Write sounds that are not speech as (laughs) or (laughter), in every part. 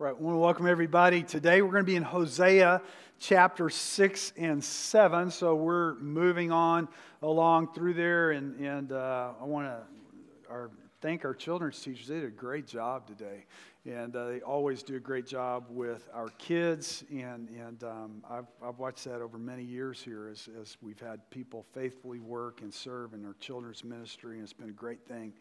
Right, I want to welcome everybody. Today we're going to be in Hosea chapter 6 and 7. So we're moving on along through there, and, and uh, I want to our, thank our children's teachers. They did a great job today, and uh, they always do a great job with our kids. And, and um, I've, I've watched that over many years here as, as we've had people faithfully work and serve in our children's ministry, and it's been a great thing.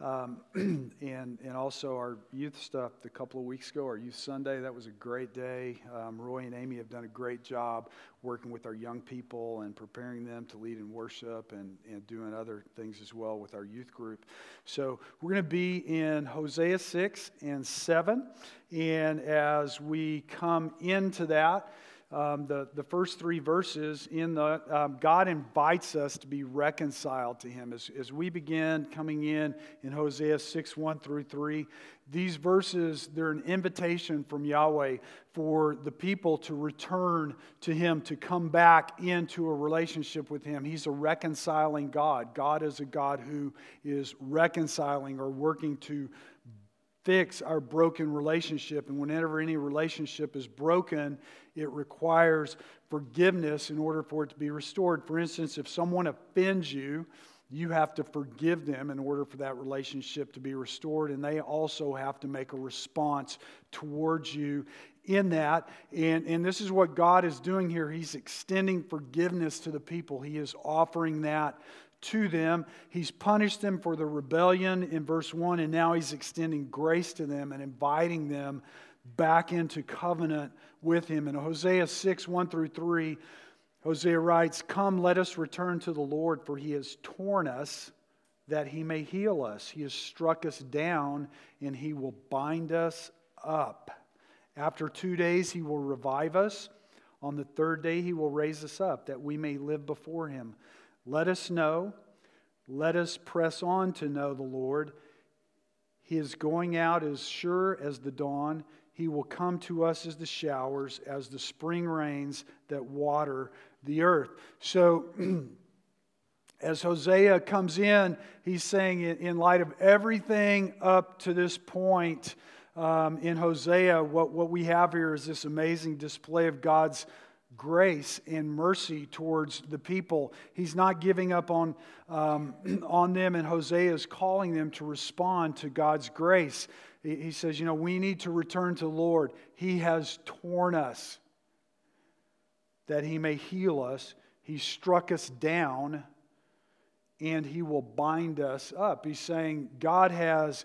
Um, (clears throat) and, and also our youth stuff a couple of weeks ago, our Youth Sunday, that was a great day. Um, Roy and Amy have done a great job working with our young people and preparing them to lead in worship and, and doing other things as well with our youth group. So we're going to be in Hosea 6 and 7. And as we come into that, um, the, the first three verses in the um, god invites us to be reconciled to him. As, as we begin coming in in hosea 6 1 through 3 these verses they're an invitation from yahweh for the people to return to him to come back into a relationship with him. He's a reconciling god. God is a god who is reconciling or working to fix our broken relationship. And whenever any relationship is broken, it requires forgiveness in order for it to be restored. For instance, if someone offends you, you have to forgive them in order for that relationship to be restored. And they also have to make a response towards you in that. And, and this is what God is doing here. He's extending forgiveness to the people, He is offering that to them. He's punished them for the rebellion in verse 1, and now he's extending grace to them and inviting them back into covenant with him. In Hosea 6 1 through 3, Hosea writes, Come, let us return to the Lord, for he has torn us that he may heal us. He has struck us down, and he will bind us up. After two days, he will revive us. On the third day, he will raise us up, that we may live before him. Let us know, let us press on to know the Lord. His going out is sure as the dawn. He will come to us as the showers, as the spring rains that water the earth. So, (clears throat) as Hosea comes in, he's saying, in light of everything up to this point um, in Hosea, what, what we have here is this amazing display of God's grace and mercy towards the people. He's not giving up on, um, (clears throat) on them, and Hosea is calling them to respond to God's grace. He says, You know, we need to return to the Lord. He has torn us that He may heal us, He struck us down, and He will bind us up. He's saying, God has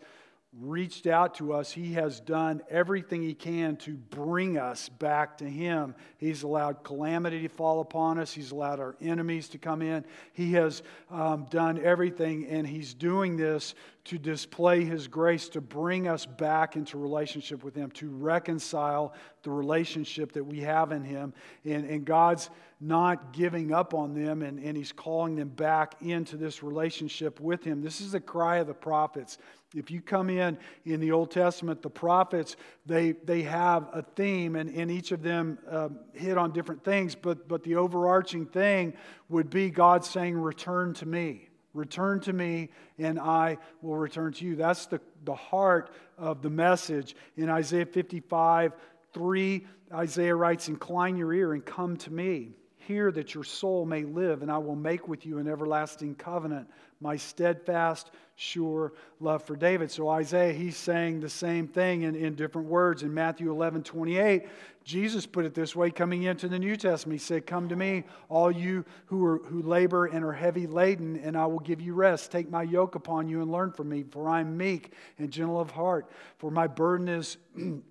reached out to us. He has done everything he can to bring us back to him. He's allowed calamity to fall upon us, he's allowed our enemies to come in. He has um, done everything, and he's doing this to display his grace, to bring us back into relationship with him, to reconcile the relationship that we have in him. And, and God's not giving up on them, and, and he's calling them back into this relationship with him. This is the cry of the prophets. If you come in in the Old Testament, the prophets, they, they have a theme, and, and each of them uh, hit on different things, but, but the overarching thing would be God saying, Return to me. Return to me, and I will return to you. That's the, the heart of the message. In Isaiah 55 3, Isaiah writes, Incline your ear and come to me. Hear that your soul may live, and I will make with you an everlasting covenant my steadfast, sure love for David. So Isaiah, he's saying the same thing in, in different words. In Matthew 11, 28, Jesus put it this way coming into the New Testament. He said, Come to me, all you who, are, who labor and are heavy laden, and I will give you rest. Take my yoke upon you and learn from me, for I am meek and gentle of heart. For my burden is (clears throat)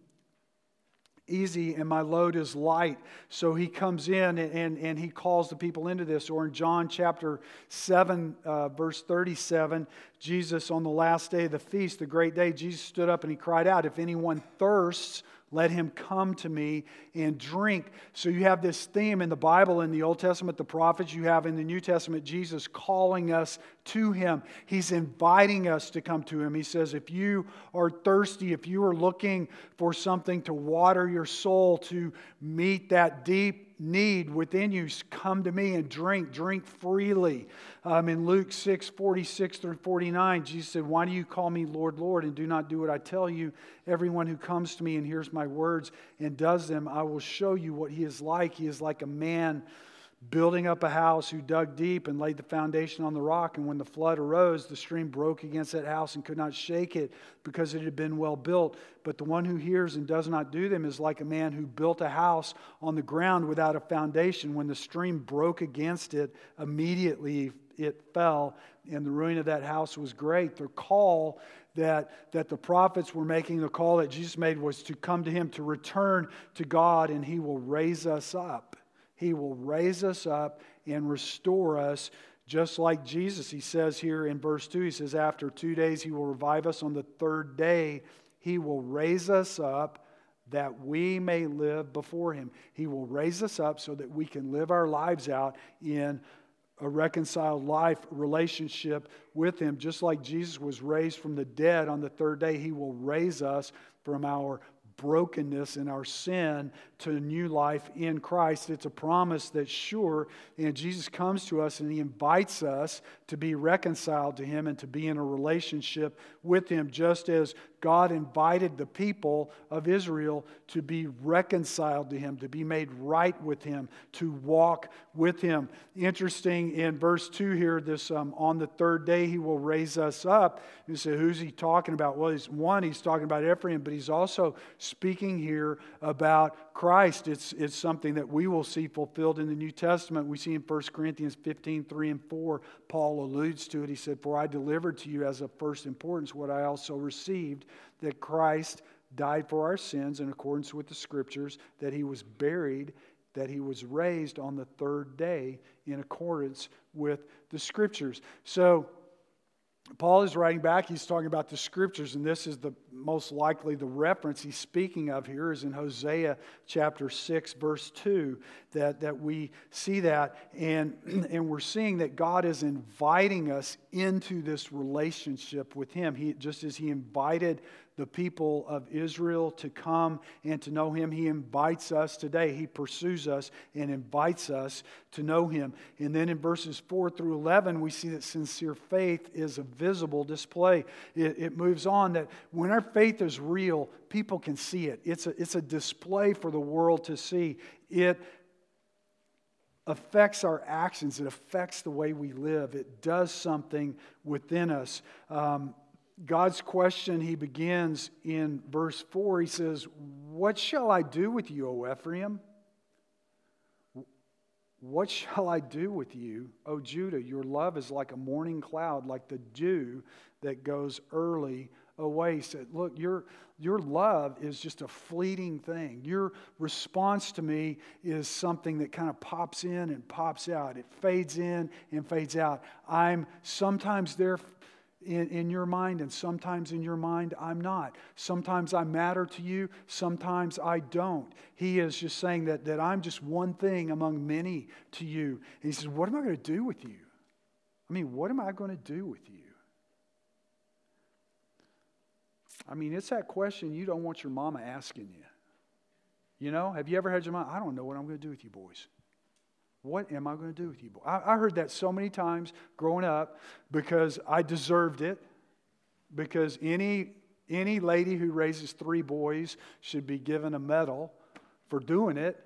easy and my load is light. So he comes in and, and, and he calls the people into this. Or in John chapter 7, uh, verse 37, Jesus, on the last day of the feast, the great day, Jesus stood up and he cried out, If anyone thirsts, let him come to me and drink. So you have this theme in the Bible, in the Old Testament, the prophets, you have in the New Testament, Jesus calling us to him. He's inviting us to come to him. He says, If you are thirsty, if you are looking for something to water your soul, to meet that deep need within you, come to me and drink. Drink freely. Um, in Luke 6 46 through 49, Jesus said, Why do you call me Lord, Lord, and do not do what I tell you? Everyone who comes to me and hears my words and does them, I will show you what he is like. He is like a man building up a house who dug deep and laid the foundation on the rock. And when the flood arose, the stream broke against that house and could not shake it because it had been well built. But the one who hears and does not do them is like a man who built a house on the ground without a foundation. When the stream broke against it, immediately it fell, and the ruin of that house was great. The call that, that the prophets were making, the call that Jesus made was to come to him, to return to God, and he will raise us up. He will raise us up and restore us just like Jesus. He says here in verse 2, he says, After two days, he will revive us. On the third day, he will raise us up that we may live before him. He will raise us up so that we can live our lives out in a reconciled life relationship with him. Just like Jesus was raised from the dead on the third day, he will raise us from our brokenness and our sin to a new life in Christ. It's a promise that's sure. And Jesus comes to us and he invites us to be reconciled to him and to be in a relationship with him, just as God invited the people of Israel to be reconciled to him, to be made right with him, to walk with him. Interesting in verse 2 here, this um, on the third day he will raise us up. You say, who's he talking about? Well, he's one, he's talking about Ephraim, but he's also speaking here about Christ. It's, it's something that we will see fulfilled in the New Testament. We see in 1 Corinthians 15, 3 and 4, Paul alludes to it. He said, For I delivered to you as of first importance what I also received that Christ died for our sins in accordance with the scriptures, that he was buried, that he was raised on the third day in accordance with the scriptures. So, Paul is writing back, he's talking about the scriptures, and this is the most likely the reference he's speaking of here is in Hosea chapter 6, verse 2, that, that we see that, and, (clears throat) and we're seeing that God is inviting us into this relationship with him. He, just as he invited the people of Israel to come and to know him. He invites us today. He pursues us and invites us to know him. And then in verses 4 through 11, we see that sincere faith is a visible display. It, it moves on that when our faith is real, people can see it. It's a, it's a display for the world to see. It affects our actions, it affects the way we live, it does something within us. Um, God's question, he begins in verse 4. He says, What shall I do with you, O Ephraim? What shall I do with you, O Judah? Your love is like a morning cloud, like the dew that goes early away. He said, Look, your, your love is just a fleeting thing. Your response to me is something that kind of pops in and pops out. It fades in and fades out. I'm sometimes there in, in your mind, and sometimes in your mind, I'm not. Sometimes I matter to you, sometimes I don't. He is just saying that, that I'm just one thing among many to you. And he says, What am I going to do with you? I mean, what am I going to do with you? I mean, it's that question you don't want your mama asking you. You know, have you ever had your mom? I don't know what I'm going to do with you boys. What am I going to do with you? I, I heard that so many times growing up because I deserved it. Because any, any lady who raises three boys should be given a medal for doing it.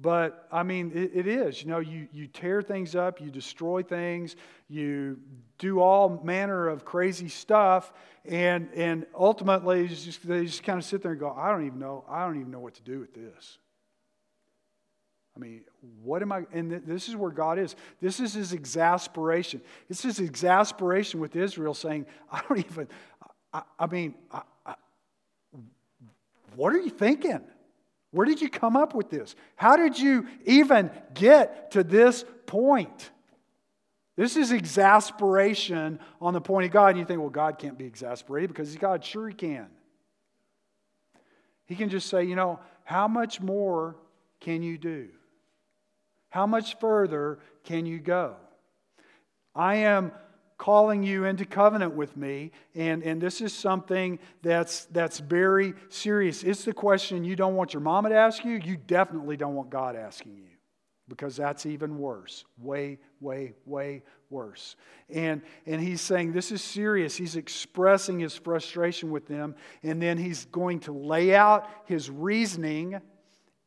But I mean, it, it is. You know, you, you tear things up, you destroy things, you do all manner of crazy stuff, and, and ultimately, just, they just kind of sit there and go, I don't even know. I don't even know what to do with this. I mean, what am I? And this is where God is. This is his exasperation. It's his exasperation with Israel saying, I don't even, I, I mean, I, I, what are you thinking? Where did you come up with this? How did you even get to this point? This is exasperation on the point of God. And you think, well, God can't be exasperated because He's God. Sure, He can. He can just say, you know, how much more can you do? How much further can you go? I am calling you into covenant with me, and, and this is something that's, that's very serious. It's the question you don't want your mama to ask you, you definitely don't want God asking you. because that's even worse. Way, way, way worse. And, and he's saying this is serious. He's expressing his frustration with them, and then he's going to lay out his reasoning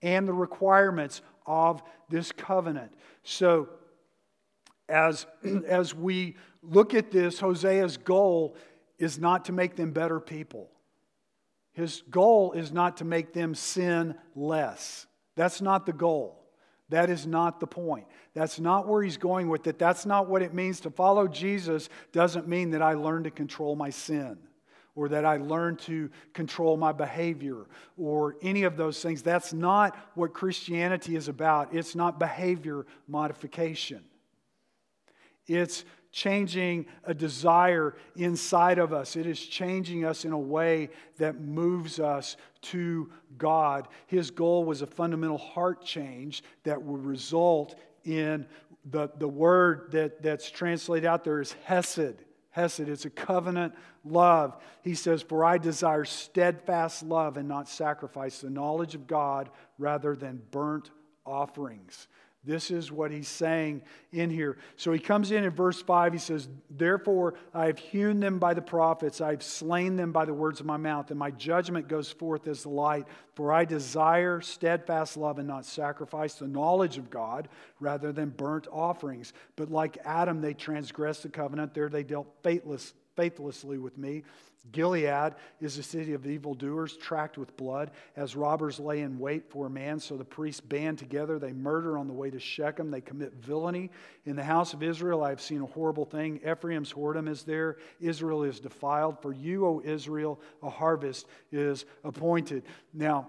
and the requirements of this covenant. So, as, (clears throat) as we look at this, Hosea's goal is not to make them better people. His goal is not to make them sin less. That's not the goal. That is not the point. That's not where he's going with it. That's not what it means to follow Jesus, doesn't mean that I learn to control my sin or that I learn to control my behavior or any of those things. That's not what Christianity is about. It's not behavior modification. It's changing a desire inside of us. It is changing us in a way that moves us to God. His goal was a fundamental heart change that would result in the, the word that, that's translated out there is Hesed. Hesed, it's a covenant love. He says, For I desire steadfast love and not sacrifice, the knowledge of God rather than burnt offerings. This is what he's saying in here. So he comes in in verse 5. He says, Therefore, I have hewn them by the prophets, I have slain them by the words of my mouth, and my judgment goes forth as the light. For I desire steadfast love and not sacrifice, the knowledge of God rather than burnt offerings. But like Adam, they transgressed the covenant. There they dealt faithless, faithlessly with me. Gilead is a city of evildoers, tracked with blood, as robbers lay in wait for a man. So the priests band together. They murder on the way to Shechem. They commit villainy. In the house of Israel, I have seen a horrible thing. Ephraim's whoredom is there. Israel is defiled. For you, O Israel, a harvest is appointed. Now,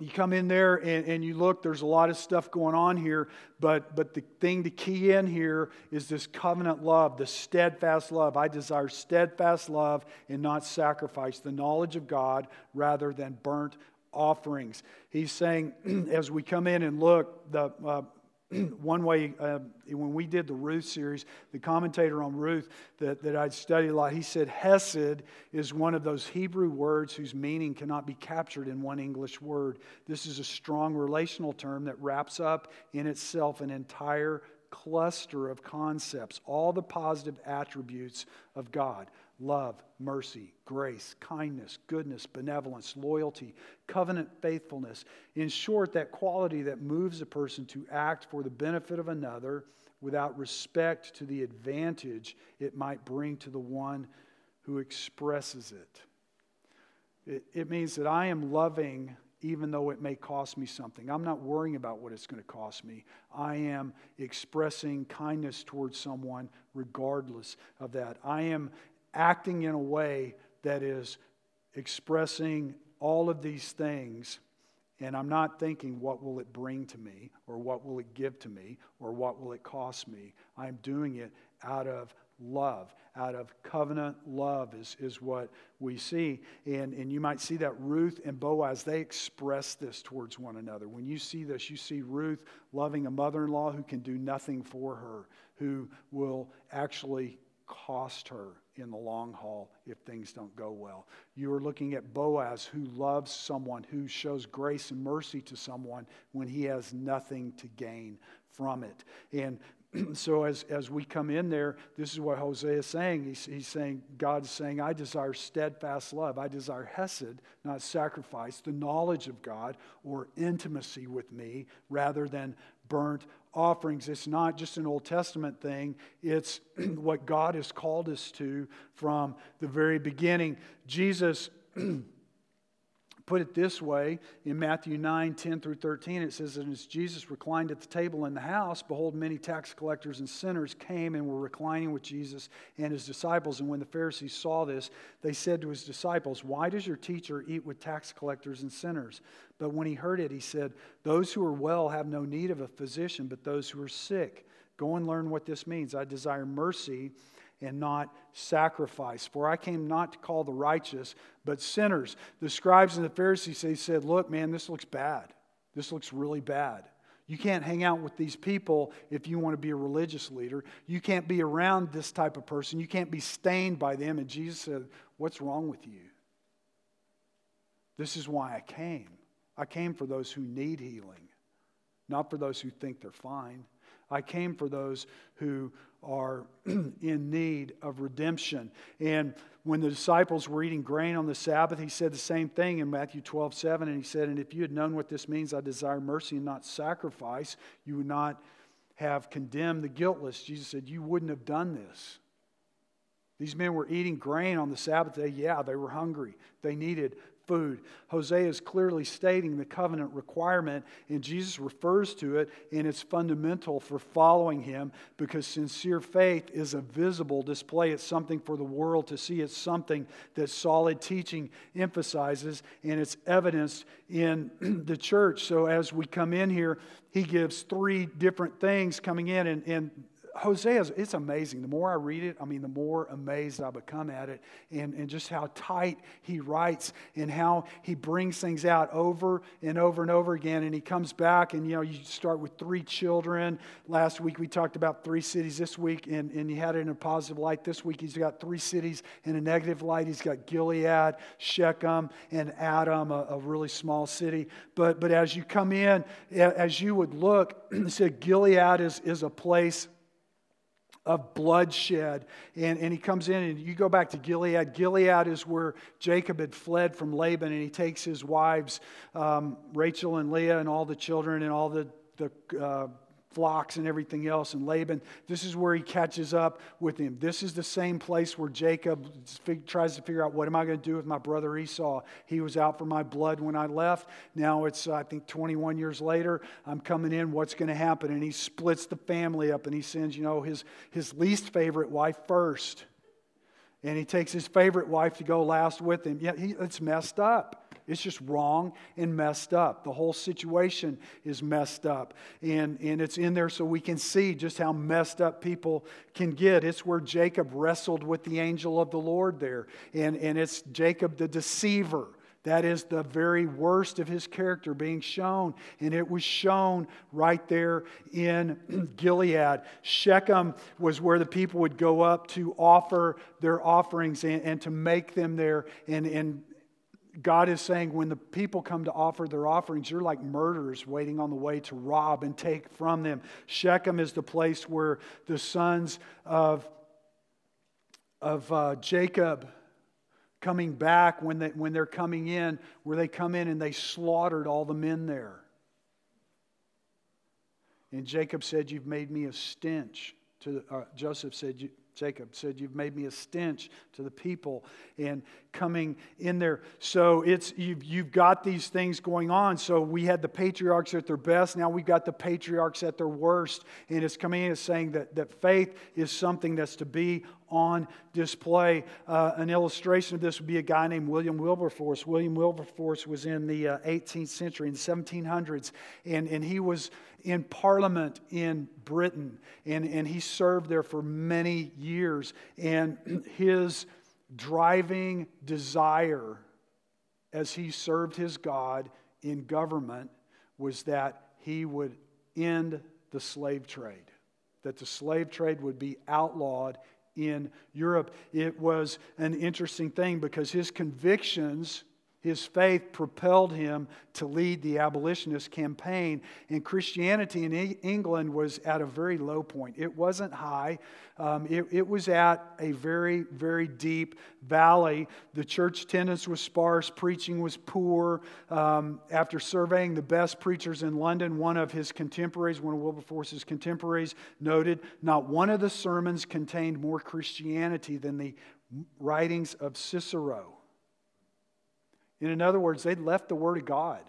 you come in there and, and, you look, there's a lot of stuff going on here, but, but the thing to key in here is this covenant love, the steadfast love. I desire steadfast love and not sacrifice, the knowledge of God rather than burnt offerings. He's saying, (clears throat) as we come in and look, the uh, (clears throat) one way, uh, when we did the Ruth series, the commentator on Ruth that, that I'd studied a lot, he said Hesed is one of those Hebrew words whose meaning cannot be captured in one English word. This is a strong relational term that wraps up in itself an entire cluster of concepts, all the positive attributes of God love, mercy, grace, kindness, goodness, benevolence, loyalty, covenant faithfulness. In short, that quality that moves a person to act for the benefit of another without respect to the advantage it might bring to the one who expresses it. It, it means that I am loving even though it may cost me something. I'm not worrying about what it's going to cost me. I am expressing kindness towards someone regardless of that. I am acting in a way that is expressing all of these things and I'm not thinking, what will it bring to me, or what will it give to me, or what will it cost me? I'm doing it out of love, out of covenant love, is, is what we see. And, and you might see that Ruth and Boaz, they express this towards one another. When you see this, you see Ruth loving a mother in law who can do nothing for her, who will actually cost her in the long haul if things don't go well. You are looking at Boaz who loves someone, who shows grace and mercy to someone when he has nothing to gain from it. And (clears throat) so as, as we come in there, this is what Hosea is saying. He's, he's saying, God is saying, I desire steadfast love. I desire hesed, not sacrifice, the knowledge of God or intimacy with me rather than burnt offerings. It's not just an Old Testament thing, it's (clears throat) what God has called us to from the very beginning. Jesus. (clears throat) put it this way in Matthew 9 10 through 13. It says, And as Jesus reclined at the table in the house, behold, many tax collectors and sinners came and were reclining with Jesus and his disciples. And when the Pharisees saw this, they said to his disciples, Why does your teacher eat with tax collectors and sinners? But when he heard it, he said, Those who are well have no need of a physician, but those who are sick. Go and learn what this means. I desire mercy and not sacrifice. For I came not to call the righteous, but sinners. The scribes and the Pharisees they said, Look, man, this looks bad. This looks really bad. You can't hang out with these people if you want to be a religious leader. You can't be around this type of person. You can't be stained by them. And Jesus said, What's wrong with you? This is why I came. I came for those who need healing, not for those who think they're fine. I came for those who are (clears throat) in need of redemption. And when the disciples were eating grain on the Sabbath, he said the same thing in Matthew 12, 7. And he said, And if you had known what this means, I desire mercy and not sacrifice, you would not have condemned the guiltless. Jesus said, You wouldn't have done this. These men were eating grain on the Sabbath day. Yeah, they were hungry. They needed food. Hosea is clearly stating the covenant requirement, and Jesus refers to it, and it's fundamental for following him because sincere faith is a visible display. It's something for the world to see, it's something that solid teaching emphasizes, and it's evidenced in (clears throat) the church. So as we come in here, he gives three different things coming in, and, and Hosea, it's amazing. The more I read it, I mean, the more amazed I become at it and, and just how tight he writes and how he brings things out over and over and over again. And he comes back, and you know, you start with three children. Last week we talked about three cities this week, and, and he had it in a positive light. This week he's got three cities in a negative light. He's got Gilead, Shechem, and Adam, a, a really small city. But, but as you come in, as you would look, (clears throat) he said Gilead is, is a place of bloodshed. And, and he comes in, and you go back to Gilead. Gilead is where Jacob had fled from Laban, and he takes his wives, um, Rachel and Leah, and all the children and all the, the uh, flocks and everything else. And Laban, this is where he catches up with him. This is the same place where Jacob tries to figure out what am I going to do with my brother Esau. He was out for my blood when I left. Now it's, I think, 21 years later. I'm coming in. What's going to happen? And he splits the family up and he sends, you know, his, his least favorite wife first. And he takes his favorite wife to go last with him. Yeah, he, it's messed up. It's just wrong and messed up. The whole situation is messed up. And, and it's in there so we can see just how messed up people can get. It's where Jacob wrestled with the angel of the Lord there. And, and it's Jacob the deceiver. That is the very worst of his character being shown. And it was shown right there in (clears throat) Gilead. Shechem was where the people would go up to offer their offerings and, and to make them there. And, and God is saying when the people come to offer their offerings, you're like murderers waiting on the way to rob and take from them. Shechem is the place where the sons of, of uh, Jacob coming back, when, they, when they're coming in, where they come in and they slaughtered all the men there. And Jacob said, You've made me a stench. To, uh, Joseph said, Jacob said, You've made me a stench to the people and coming in there. So it's you've, you've got these things going on. So we had the patriarchs at their best. Now we've got the patriarchs at their worst. And it's coming in as saying that, that faith is something that's to be on display. Uh, an illustration of this would be a guy named William Wilberforce. William Wilberforce was in the uh, 18th century, in the 1700s, and, and he was in Parliament in Britain, and, and he served there for many years. And (clears throat) his driving desire as he served his God in government was that he would end the slave trade, that the slave trade would be outlawed in Europe. It was an interesting thing because his convictions his faith propelled him to lead the abolitionist campaign. And Christianity in England was at a very low point. It wasn't high, um, it, it, was at a very, very deep valley. The church attendance was sparse, preaching was poor. Um, after surveying the best preachers in London, one of his contemporaries, one of Wilberforce's contemporaries, noted not one of the sermons contained more Christianity than the writings of Cicero. And in other words, they'd left the Word of God.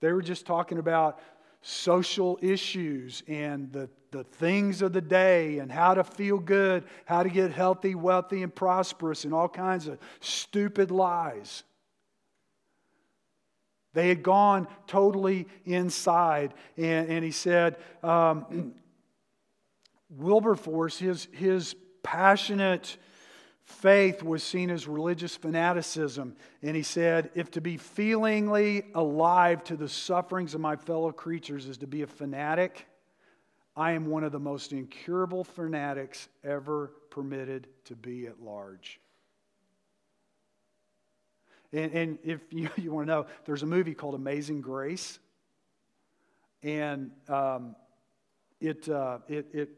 They were just talking about social issues and the, the things of the day and how to feel good, how to get healthy, wealthy, and prosperous, and all kinds of stupid lies. They had gone totally inside. And, and he said, um, (clears throat) Wilberforce, his, his passionate faith was seen as religious fanaticism. And he said, if to be feelingly alive to the sufferings of my fellow creatures is to be a fanatic, I am one of the most incurable fanatics ever permitted to be at large. And, and if you, (laughs) you want to know, there's a movie called Amazing Grace. and um, it, uh, it, it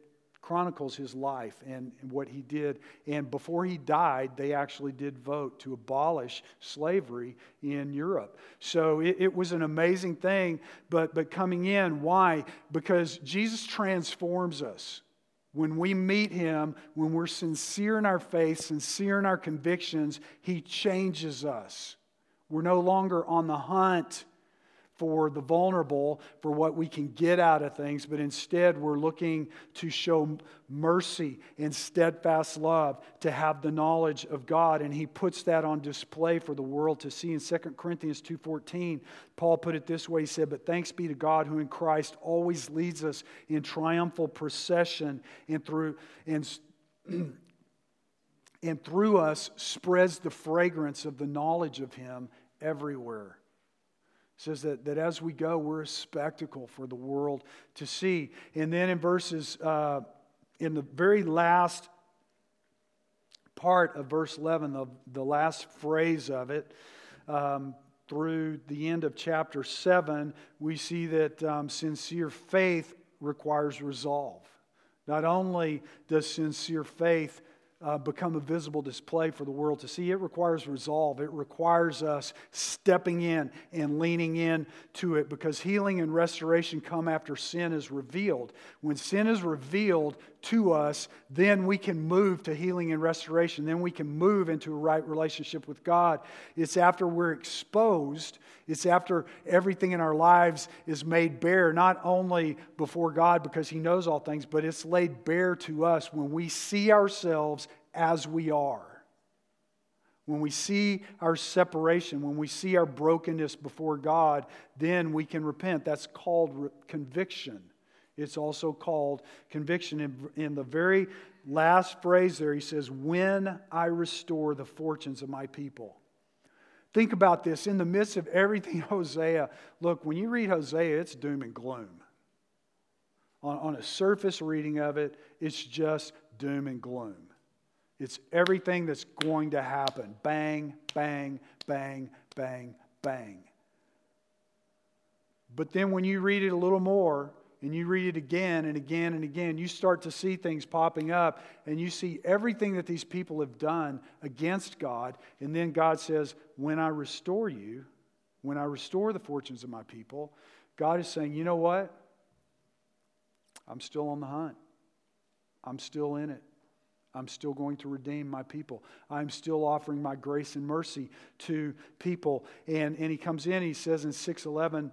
chronicles his life and, what he did. And before he died, they actually did vote to abolish slavery in Europe. So it, it, was an amazing thing. But, but coming in, why? Because Jesus transforms us. When we meet him, when we're sincere in our faith, sincere in our convictions, he changes us. We're no longer on the hunt for the vulnerable, for what we can get out of things, but instead we're looking to show mercy and steadfast love, to have the knowledge of God, and he puts that on display for the world to see. In 2 Corinthians 2:14, Paul put it this way, he said, "But thanks be to God who in Christ always leads us in triumphal procession and through and (clears throat) and through us spreads the fragrance of the knowledge of him everywhere." Says that, that as we go, we're a spectacle for the world to see. And then in verses, uh, in the very last part of verse 11, the, the last phrase of it, um, through the end of chapter 7, we see that um, sincere faith requires resolve. Not only does sincere faith uh, become a visible display for the world to see. It requires resolve. It requires us stepping in and leaning in to it because healing and restoration come after sin is revealed. When sin is revealed to us, then we can move to healing and restoration. Then we can move into a right relationship with God. It's after we're exposed, it's after everything in our lives is made bare, not only before God because He knows all things, but it's laid bare to us when we see ourselves as we are. When we see our separation, when we see our brokenness before God, then we can repent. That's called re- conviction. It's also called conviction. In, in the very last phrase there, he says, When I restore the fortunes of my people. Think about this. In the midst of everything (laughs) Hosea, look, when you read Hosea, it's doom and gloom. On, on a surface reading of it, it's just doom and gloom. It's everything that's going to happen bang, bang, bang, bang, bang. But then when you read it a little more, and you read it again and again and again, you start to see things popping up, and you see everything that these people have done against God. And then God says, When I restore you, when I restore the fortunes of my people, God is saying, You know what? I'm still on the hunt, I'm still in it. I'm still going to redeem my people. I'm still offering my grace and mercy to people. And, and he comes in, he says in 611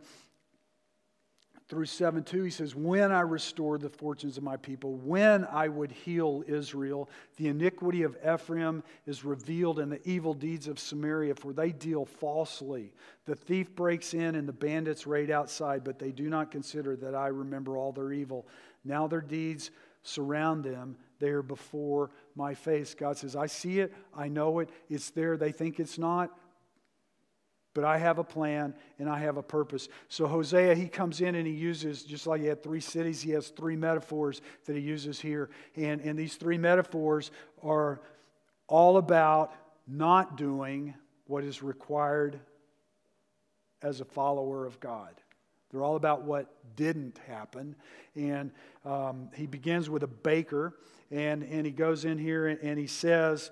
through 7 2, he says, When I restored the fortunes of my people, when I would heal Israel, the iniquity of Ephraim is revealed and the evil deeds of Samaria, for they deal falsely. The thief breaks in and the bandits raid outside, but they do not consider that I remember all their evil. Now their deeds surround them They are before my face. God says, I see it, I know it, it's there. They think it's not, but I have a plan and I have a purpose. So Hosea, he comes in and he uses, just like he had three cities, he has three metaphors that he uses here. And, and these three metaphors are all about not doing what is required as a follower of God. They're all about what didn't happen. And um, he begins with a baker, and, and he goes in here and, and he says,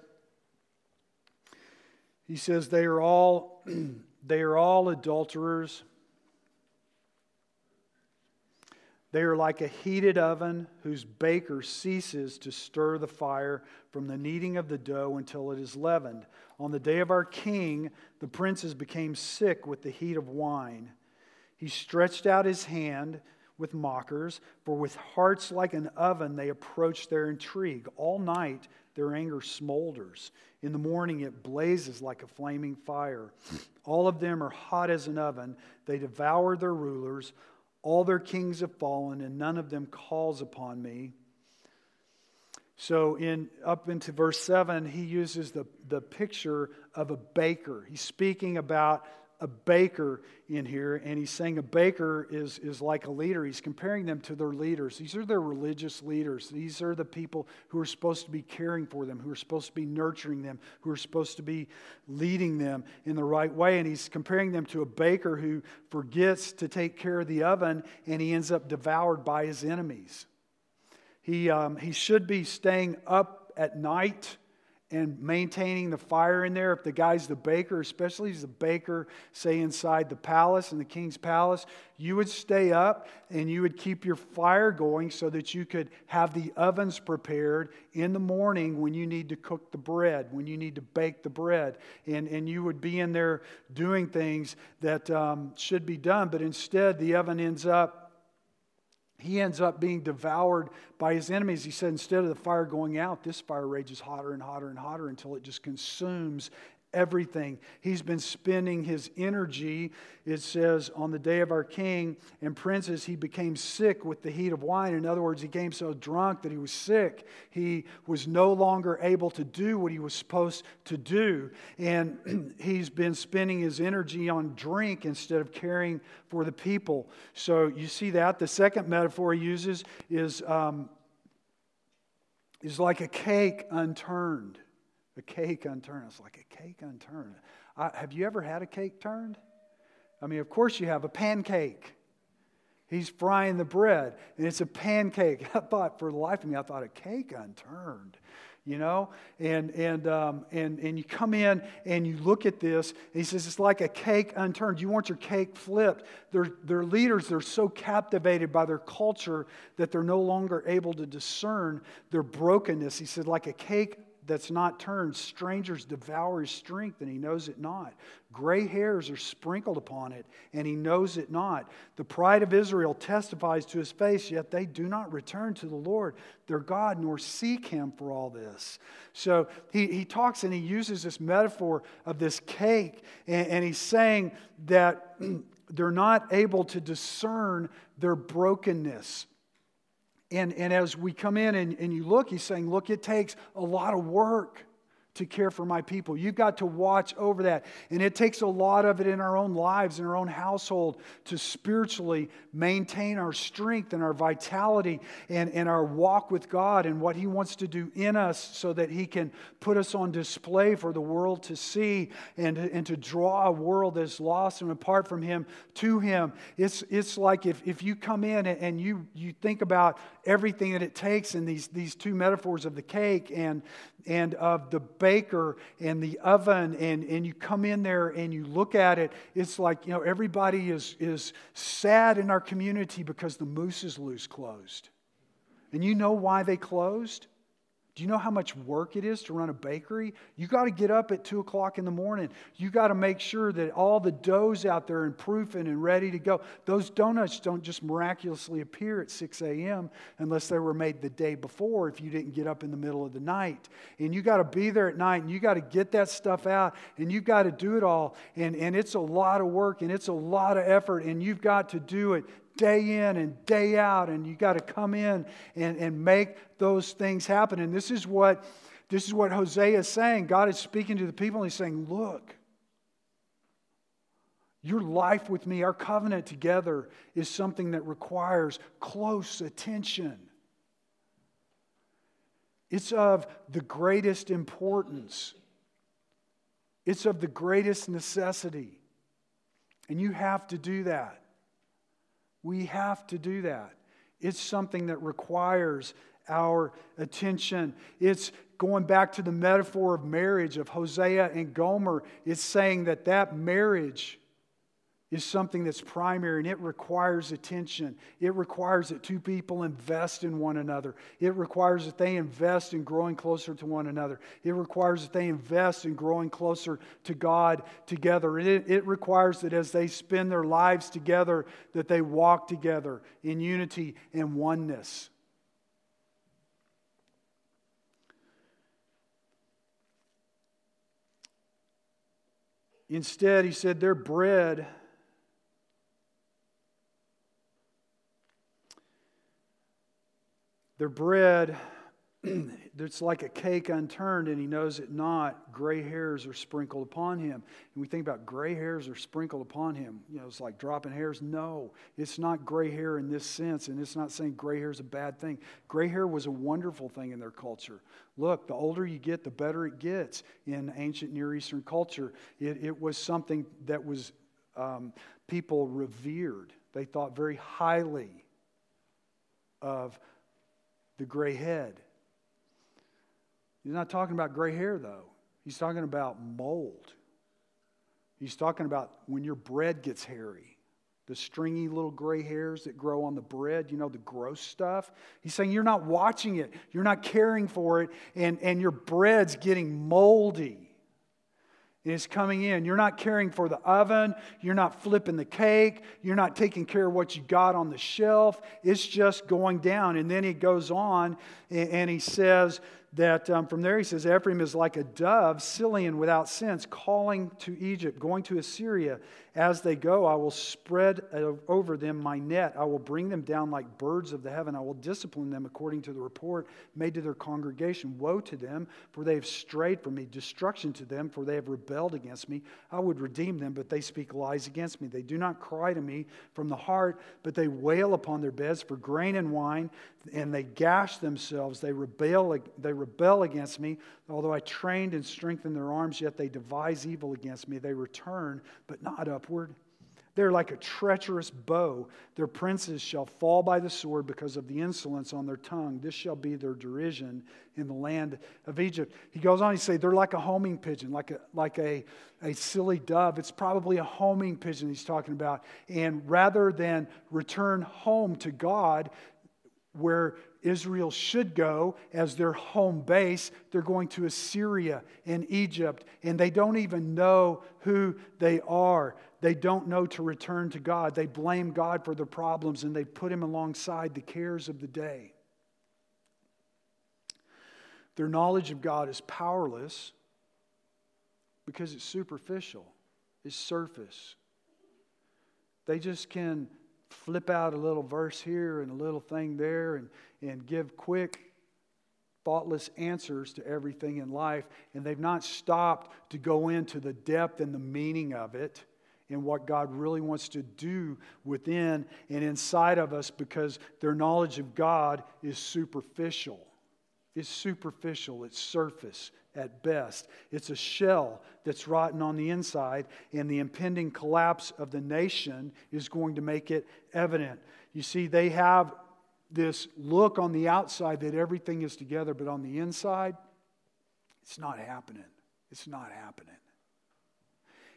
he says they are all (clears throat) they are all adulterers. They are like a heated oven whose baker ceases to stir the fire from the kneading of the dough until it is leavened. On the day of our king, the princes became sick with the heat of wine. He stretched out his hand with mockers, for with hearts like an oven they approached their intrigue. All night their anger smolders. In the morning it blazes like a flaming fire. All of them are hot as an oven. They devour their rulers. All their kings have fallen, and none of them calls upon me. So in up into verse 7, he uses the, the picture of a baker. He's speaking about a baker in here, and he's saying a baker is, is like a leader. He's comparing them to their leaders. These are their religious leaders. These are the people who are supposed to be caring for them, who are supposed to be nurturing them, who are supposed to be leading them in the right way. And he's comparing them to a baker who forgets to take care of the oven, and he ends up devoured by his enemies. He, um, he should be staying up at night and maintaining the fire in there. If the guy's the baker, especially he's the baker, say inside the palace, in the king's palace, you would stay up and you would keep your fire going so that you could have the ovens prepared in the morning when you need to cook the bread, when you need to bake the bread. And, and you would be in there doing things that um, should be done, but instead the oven ends up he ends up being devoured by his enemies. He said, instead of the fire going out, this fire rages hotter and hotter and hotter until it just consumes everything. He's been spending his energy, it says, on the day of our king and princes, he became sick with the heat of wine. In other words, he became so drunk that he was sick. He was no longer able to do what he was supposed to do. And (clears throat) he's been spending his energy on drink instead of caring for the people. So you see that. The second metaphor he uses is, um, is like a cake unturned. A cake unturned. It's like a cake unturned. I, have you ever had a cake turned? I mean, of course you have a pancake. He's frying the bread, and it's a pancake. (laughs) I thought, for the life of me, I thought a cake unturned, you know. And and um, and and you come in and you look at this. he says it's like a cake unturned. You want your cake flipped. Their their leaders they're so captivated by their culture that they're no longer able to discern their brokenness. He said like a cake that's not turned. Strangers devour his strength, and he knows it not. Gray hairs are sprinkled upon it, and he knows it not. The pride of Israel testifies to his face, yet they do not return to the Lord their God, nor seek him for all this. So he, he talks and he uses this metaphor of this cake, and, and he's saying that (clears throat) they're not able to discern their brokenness. And, and as we come in and, and you look, he's saying, Look, it takes a lot of work to care for my people. You've got to watch over that. And it takes a lot of it in our own lives, in our own household, to spiritually maintain our strength and our vitality and, and our walk with God and what He wants to do in us so that He can put us on display for the world to see and, and to draw a world that's lost and apart from Him to Him. It's, it's like if, if you come in and you, you think about everything that it takes in these, these two metaphors of the cake and, and of the baker and the oven, and, and you come in there and you look at it, it's like, you know, everybody is, is sad in our community because the moose is loose closed. And you know why they closed? Do you know how much work it is to run a bakery? You got to get up at 2 o'clock in the morning. You got to make sure that all the dough's out there and proofing and ready to go. Those donuts don't just miraculously appear at 6 a.m. unless they were made the day before if you didn't get up in the middle of the night. And you got to be there at night and you got to get that stuff out and you got to do it all. And, and it's a lot of work and it's a lot of effort and you've got to do it day in and day out, and you got to come in and, and make those things happen. And this is what this is what Hosea is saying. God is speaking to the people, and He's saying, Look, your life with me, our covenant together, is something that requires close attention. It's of the greatest importance. It's of the greatest necessity. And you have to do that. We have to do that. It's something that requires our attention. It's going back to the metaphor of marriage of Hosea and Gomer. It's saying that that marriage is something that's primary and it requires attention. It requires that two people invest in one another. It requires that they invest in growing closer to one another. It requires that they invest in growing closer to God together. It, it requires that as they spend their lives together, that they walk together in unity and oneness. Instead, he said, their bread Their bread (clears throat) it's like a cake unturned and he knows it not. Gray hairs are sprinkled upon him. And we think about gray hairs are sprinkled upon him. You know, it's like dropping hairs. No, it's not gray hair in this sense. And it's not saying gray hair is a bad thing. Gray hair was a wonderful thing in their culture. Look, the older you get, the better it gets in ancient Near Eastern culture. It, it was something that was um, people revered, they thought very highly of the gray head. He's not talking about gray hair, though. He's talking about mold. He's talking about when your bread gets hairy, the stringy little gray hairs that grow on the bread, you know, the gross stuff. He's saying you're not watching it, you're not caring for it, and, and your bread's getting moldy is coming in. You're not caring for the oven. You're not flipping the cake. You're not taking care of what you got on the shelf. It's just going down. And then he goes on and he says that um, from there he says, Ephraim is like a dove, silly and without sense, calling to Egypt, going to Assyria. As they go, I will spread over them my net. I will bring them down like birds of the heaven. I will discipline them according to the report made to their congregation. Woe to them, for they have strayed from me. Destruction to them, for they have rebelled against me. I would redeem them, but they speak lies against me. They do not cry to me from the heart, but they wail upon their beds for grain and wine, and they gash themselves. They rebel, they rebel against me. Although I trained and strengthened their arms, yet they devise evil against me. They return, but not upward. They're like a treacherous bow. Their princes shall fall by the sword because of the insolence on their tongue. This shall be their derision in the land of Egypt. He goes on, he say they're like a homing pigeon, like a, like a, a silly dove. It's probably a homing pigeon he's talking about. And rather than return home to God, where Israel should go as their home base. They're going to Assyria and Egypt, and they don't even know who they are. They don't know to return to God. They blame God for their problems and they put Him alongside the cares of the day. Their knowledge of God is powerless because it's superficial, it's surface. They just can flip out a little verse here and a little thing there and, and give quick, thoughtless answers to everything in life. And they've not stopped to go into the depth and the meaning of it and what God really wants to do within and inside of us because their knowledge of God is superficial. It's superficial, it's surface, at best. It's a shell that's rotten on the inside, and the impending collapse of the nation is going to make it evident. You see, they have this look on the outside that everything is together, but on the inside, it's not happening. It's not happening.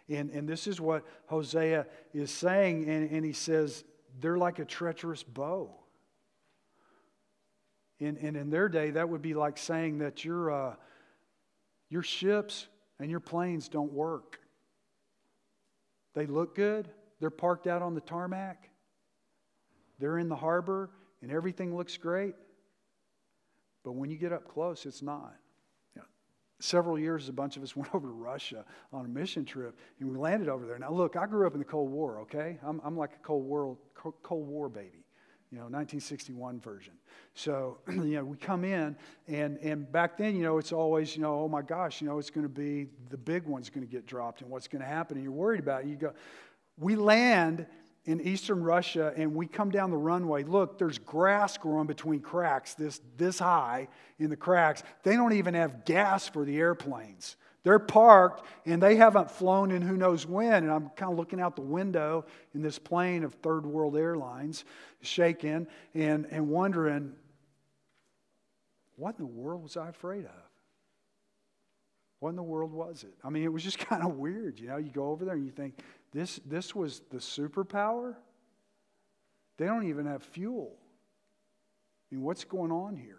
And, and this is what Hosea is saying, and, and he says, they're like a treacherous bow. And, and in their day, that would be like saying that you're. Uh, your ships and your planes don't work. They look good, they're parked out on the tarmac, they're in the harbor, and everything looks great. But when you get up close, it's not. several years, a bunch of us (laughs) went over to Russia on a mission trip, and we landed over there. Now, look, I grew up in the Cold War, okay? I'm, I'm like a Cold War, Cold War baby you know, 1961 version. So, (clears throat) you know, we come in, and, and back then, you know, it's always, you know, oh my gosh, you know, it's going to be the big one's going to get dropped and what's going to happen, and you're worried about it. You go, we land in eastern Russia, and we come down the runway. Look, there's grass growing between cracks this, this high in the cracks. They don't even have gas for the airplanes. They're parked and they haven't flown in who knows when. And I'm kind of looking out the window in this plane of Third World Airlines, shaking and, and wondering, what in the world was I afraid of? What in the world was it? I mean, it was just (laughs) kind of weird. You know, you go over there and you think, this, this was the superpower? They don't even have fuel. I mean, what's going on here?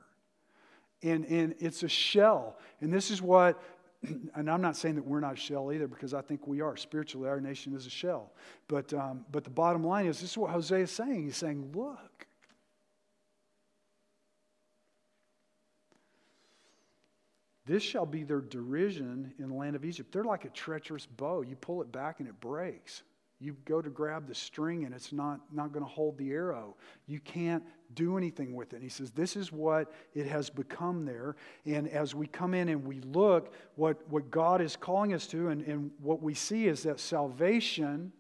And, and it's a shell. And this is what (clears throat) and I'm not saying that we're not a shell either, because I think we are. Spiritually, our nation is a shell. But, um, but the bottom line is this is what Hosea is saying. He's saying, look, this shall be their derision in the land of Egypt. They're like a treacherous bow. You pull it back and it breaks. You go to grab the string and it's not, not going to hold the arrow. You can't do anything with it. And he says, This is what it has become there. And as we come in and we look, what, what God is calling us to, and, and what we see is that salvation.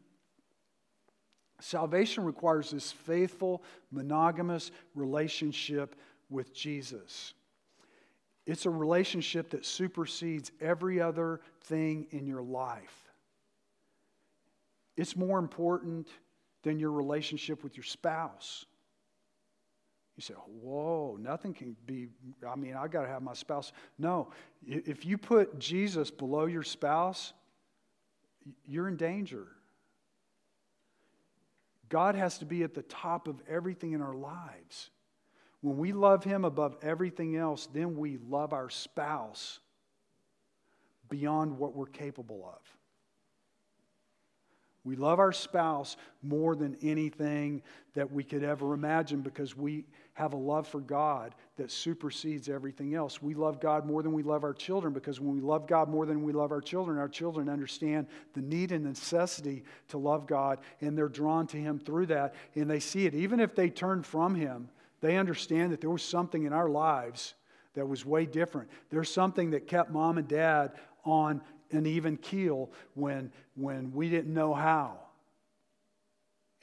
Salvation requires this faithful, monogamous relationship with Jesus. It's a relationship that supersedes every other thing in your life. It's more important than your relationship with your spouse. You say, whoa, nothing can be, I mean, I got to have my spouse. No, if you put Jesus below your spouse, you're in danger. God has to be at the top of everything in our lives. When we love Him above everything else, then we love our spouse beyond what we're capable of. We love our spouse more than anything that we could ever imagine because we have a love for God that supersedes everything else. We love God more than we love our children because when we love God more than we love our children, our children understand the need and necessity to love God and they're drawn to Him through that and they see it. Even if they turn from Him, they understand that there was something in our lives that was way different. There's something that kept mom and dad on an even keel when, when we didn't know how.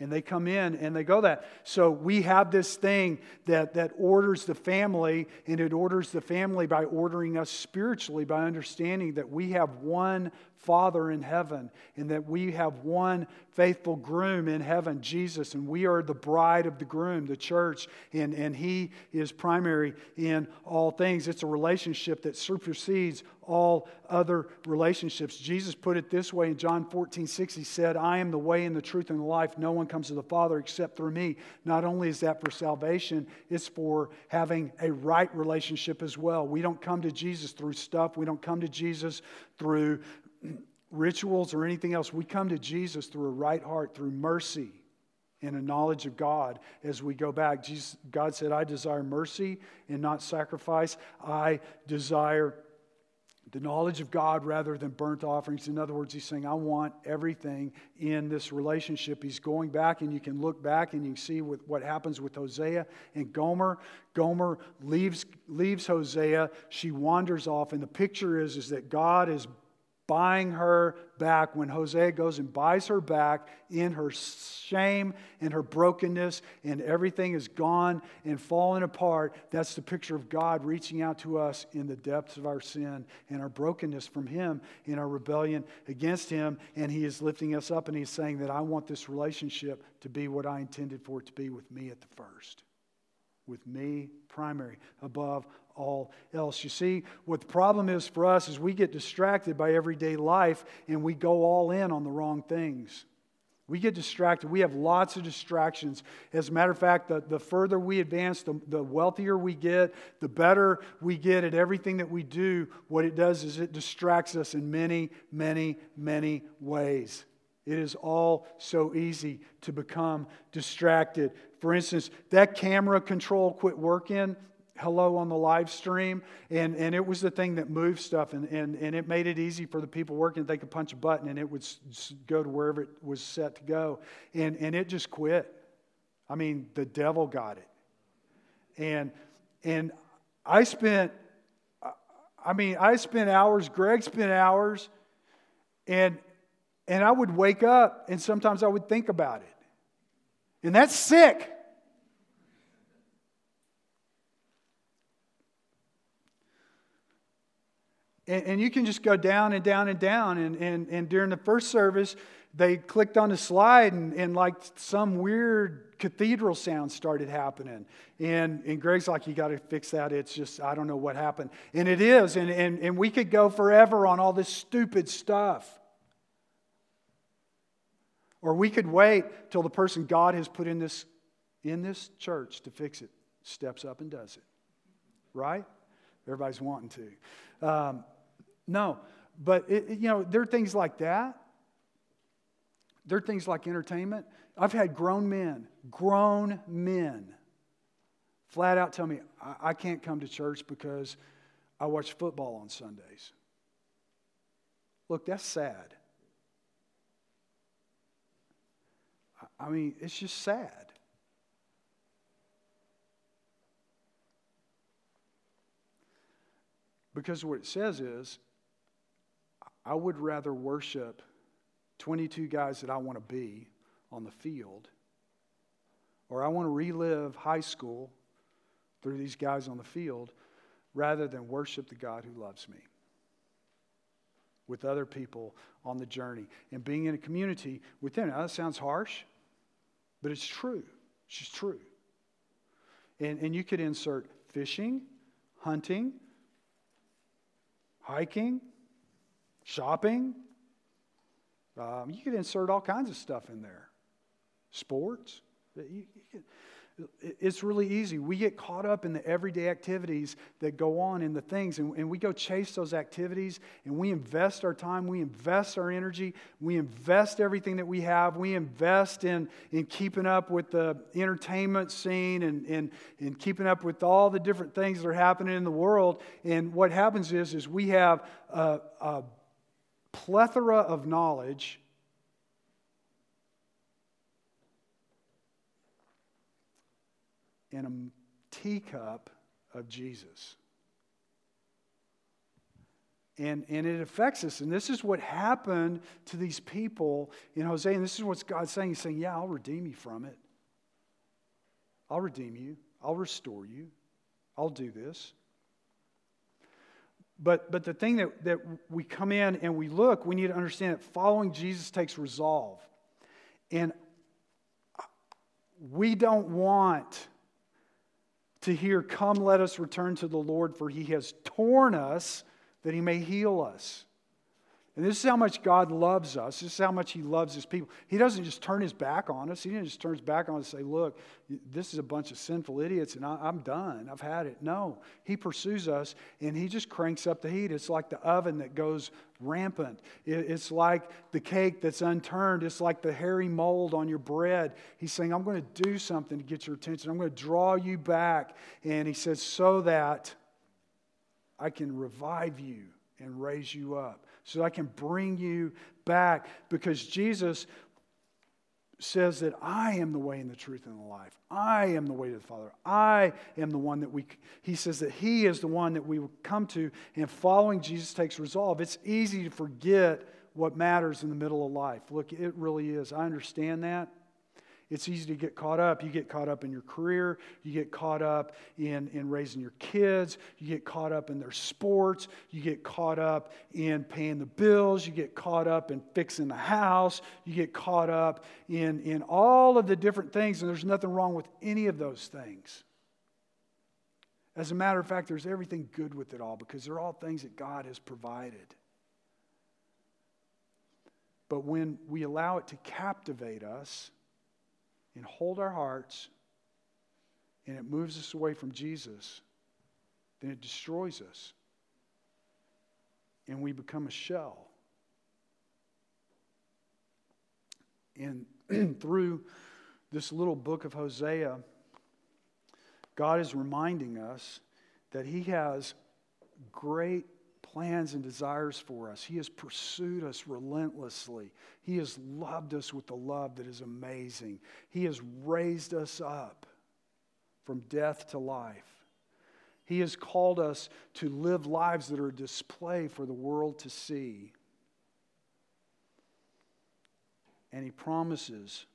And they come in and they go that. So we have this thing that, that orders the family, and it orders the family by ordering us spiritually, by understanding that we have one Father in heaven, and that we have one faithful groom in heaven, Jesus, and we are the bride of the groom, the church, and, and He is primary in all things. It's a relationship that supersedes all other relationships. Jesus put it this way in John 14, 6. He said, I am the way and the truth and the life. No one comes to the Father except through me. Not only is that for salvation, it's for having a right relationship as well. We don't come to Jesus through stuff, we don't come to Jesus through rituals or anything else. We come to Jesus through a right heart, through mercy and a knowledge of God as we go back. Jesus, God said, I desire mercy and not sacrifice. I desire the knowledge of God rather than burnt offerings. In other words, he's saying, I want everything in this relationship. He's going back, and you can look back and you can see with what happens with Hosea and Gomer. Gomer leaves, leaves Hosea. She wanders off, and the picture is, is that God is buying her back when Hosea goes and buys her back in her shame and her brokenness, and everything is gone and fallen apart. That's the picture of God reaching out to us in the depths of our sin and our brokenness from Him in our rebellion against Him. And He is lifting us up and He's saying that I want this relationship to be what I intended for it to be with me at the first. With me primary, above all else. You see, what the problem is for us is we get distracted by everyday life and we go all in on the wrong things. We get distracted. We have lots of distractions. As a matter of fact, the, the further we advance, the, the wealthier we get, the better we get at everything that we do. What it does is it distracts us in many, many, many ways. It is all so easy to become distracted. For instance, that camera control quit working hello on the live stream and, and it was the thing that moved stuff and, and, and it made it easy for the people working they could punch a button and it would go to wherever it was set to go. And, and it just quit. I mean the devil got it. And and i spent i mean i spent hours greg spent hours and and i would wake up and sometimes i would think about it and that's sick And, and you can just go down and down and down. And, and, and during the first service, they clicked on the slide and, and like some weird cathedral sound started happening. And, and Greg's like, you got to fix that. It's just, I don't know what happened. And it is. And, and, and we could go forever on all this stupid stuff. Or we could wait till the person God has put in this, in this church to fix it steps up and does it. Right? Everybody's wanting to. Um, no, but it, you know, there are things like that. There are things like entertainment. I've had grown men, grown men, flat out tell me, I, I can't come to church because I watch football on Sundays. Look, that's sad. I mean, it's just sad. Because what it says is, I would rather worship 22 guys that I want to be on the field, or I want to relive high school through these guys on the field, rather than worship the God who loves me with other people on the journey and being in a community with them. Now, that sounds harsh, but it's true. It's true. And, and you could insert fishing, hunting, hiking, shopping. Um, you could insert all kinds of stuff in there. Sports. You, you it's really easy. We get caught up in the everyday activities that go on in the things, and, and, we go chase those activities, and we invest our time, we invest our energy, we invest everything that we have, we invest in, in keeping up with the entertainment scene and, and, and keeping up with all the different things that are happening in the world. And what happens is, is we have a, a plethora of knowledge in a teacup of Jesus. And, and it affects us. And this is what happened to these people in Hosea. And this is what God's saying. He's saying, Yeah, I'll redeem you from it. I'll redeem you. I'll restore you. I'll do this. But, but the thing that, that we come in and we look, we need to understand that following Jesus takes resolve. And we don't want to hear, Come, let us return to the Lord, for he has torn us that he may heal us. And this is how much God loves us. This is how much He loves His people. He doesn't just turn His back on us. He doesn't just turn His back on us and say, Look, this is a bunch of sinful idiots and I, am done. I've had it. No, He pursues us and He just cranks up the heat. It's like the oven that goes rampant. It's like the cake that's unturned. It's like the hairy mold on your bread. He's saying, I'm going to do something to get your attention. I'm going to draw you back. And He says, So that I can revive you and raise you up so I can bring you back because Jesus says that I am the way and the truth and the life. I am the way to the Father. I am the one that we, he says that he is the one that we will come to, and following Jesus takes resolve. It's easy to forget what matters in the middle of life. Look, it really is. I understand that. It's easy to get caught up. You get caught up in your career. You get caught up in, in raising your kids. You get caught up in their sports. You get caught up in paying the bills. You get caught up in fixing the house. You get caught up in, in all of the different things, and there's nothing wrong with any of those things. As a matter of fact, there's everything good with it all because they're all things that God has provided. But when we allow it to captivate us, and hold our hearts and it moves us away from Jesus, then it destroys us. And we become a shell. And (clears throat) through this little book of Hosea, God is reminding us that He has great plans and desires for us. He has pursued us relentlessly. He has loved us with a love that is amazing. He has raised us up from death to life. He has called us to live lives that are a display for the world to see. And He promises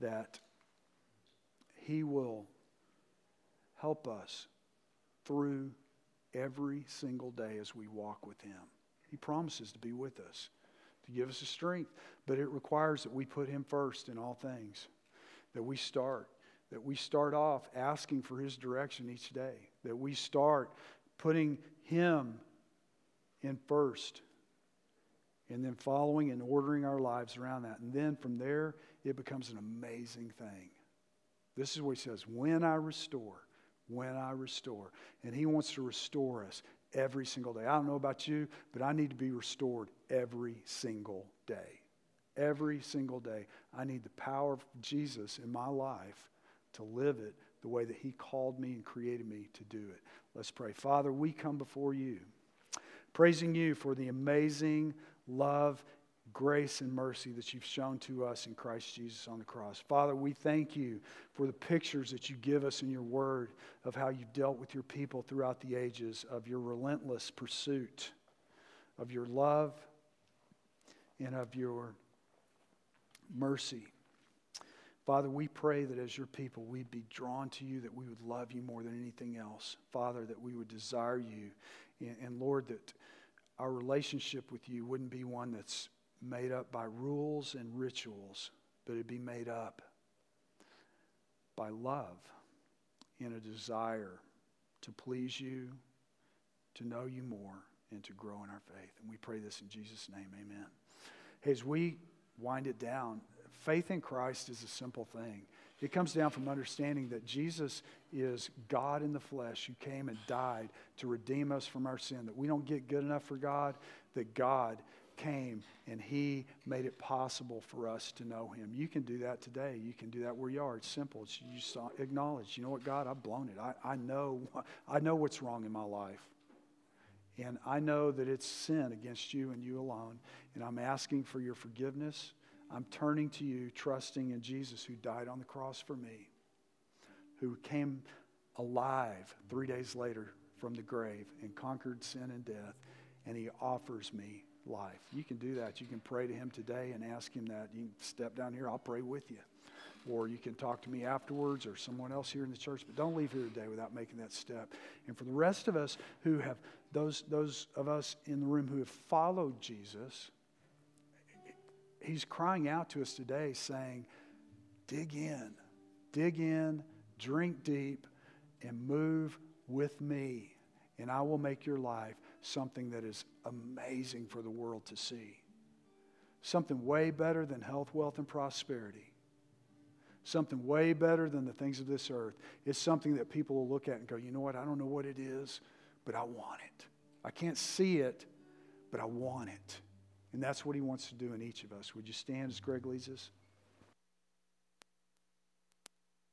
that He will help us through every single day as we walk with Him. He promises to be with us, to give us the strength, but it requires that we put Him first in all things, that we start, that we start off asking for His direction each day, that we start putting Him in first, and then following and ordering our lives around that. And then from there, it becomes an amazing thing. This is what He says when I restore when I restore. And He wants to restore us every single day. I don't know about you, but I need to be restored every single day. Every single day. I need the power of Jesus in my life to live it the way that He called me and created me to do it. Let's pray. Father, we come before you, praising you for the amazing love, grace and mercy that you've shown to us in Christ Jesus on the cross. Father, we thank you for the pictures that you give us in your word of how you've dealt with your people throughout the ages, of your relentless pursuit, of your love, and of your mercy. Father, we pray that as your people, we'd be drawn to you, that we would love you more than anything else. Father, that we would desire you. And, and Lord, that our relationship with you wouldn't be one that's made up by rules and rituals, but it'd be made up by love and a desire to please you, to know you more, and to grow in our faith. And we pray this in Jesus' name. Amen. As we wind it down, faith in Christ is a simple thing. It comes down from understanding that Jesus is God in the flesh who came and died to redeem us from our sin, that we don't get good enough for God, that God came and he made it possible for us to know him. You can do that today. You can do that where you are. It's simple. It's, you just acknowledge, you know what, God, I've blown it. I, I, know, I know what's wrong in my life. And I know that it's sin against you and you alone. And I'm asking for your forgiveness. I'm turning to you, trusting in Jesus who died on the cross for me, who came alive three days later from the grave and conquered sin and death. And he offers me life. You can do that. You can pray to him today and ask him that. You can step down here, I'll pray with you. Or you can talk to me afterwards or someone else here in the church, but don't leave here today without making that step. And for the rest of us who have, those, those of us in the room who have followed Jesus, he's crying out to us today saying, dig in, dig in, drink deep, and move with me, and I will make your life something that is amazing for the world to see. Something way better than health, wealth, and prosperity. Something way better than the things of this earth. It's something that people will look at and go, you know what? I don't know what it is, but I want it. I can't see it, but I want it. And that's what he wants to do in each of us. Would you stand as Greg leads us?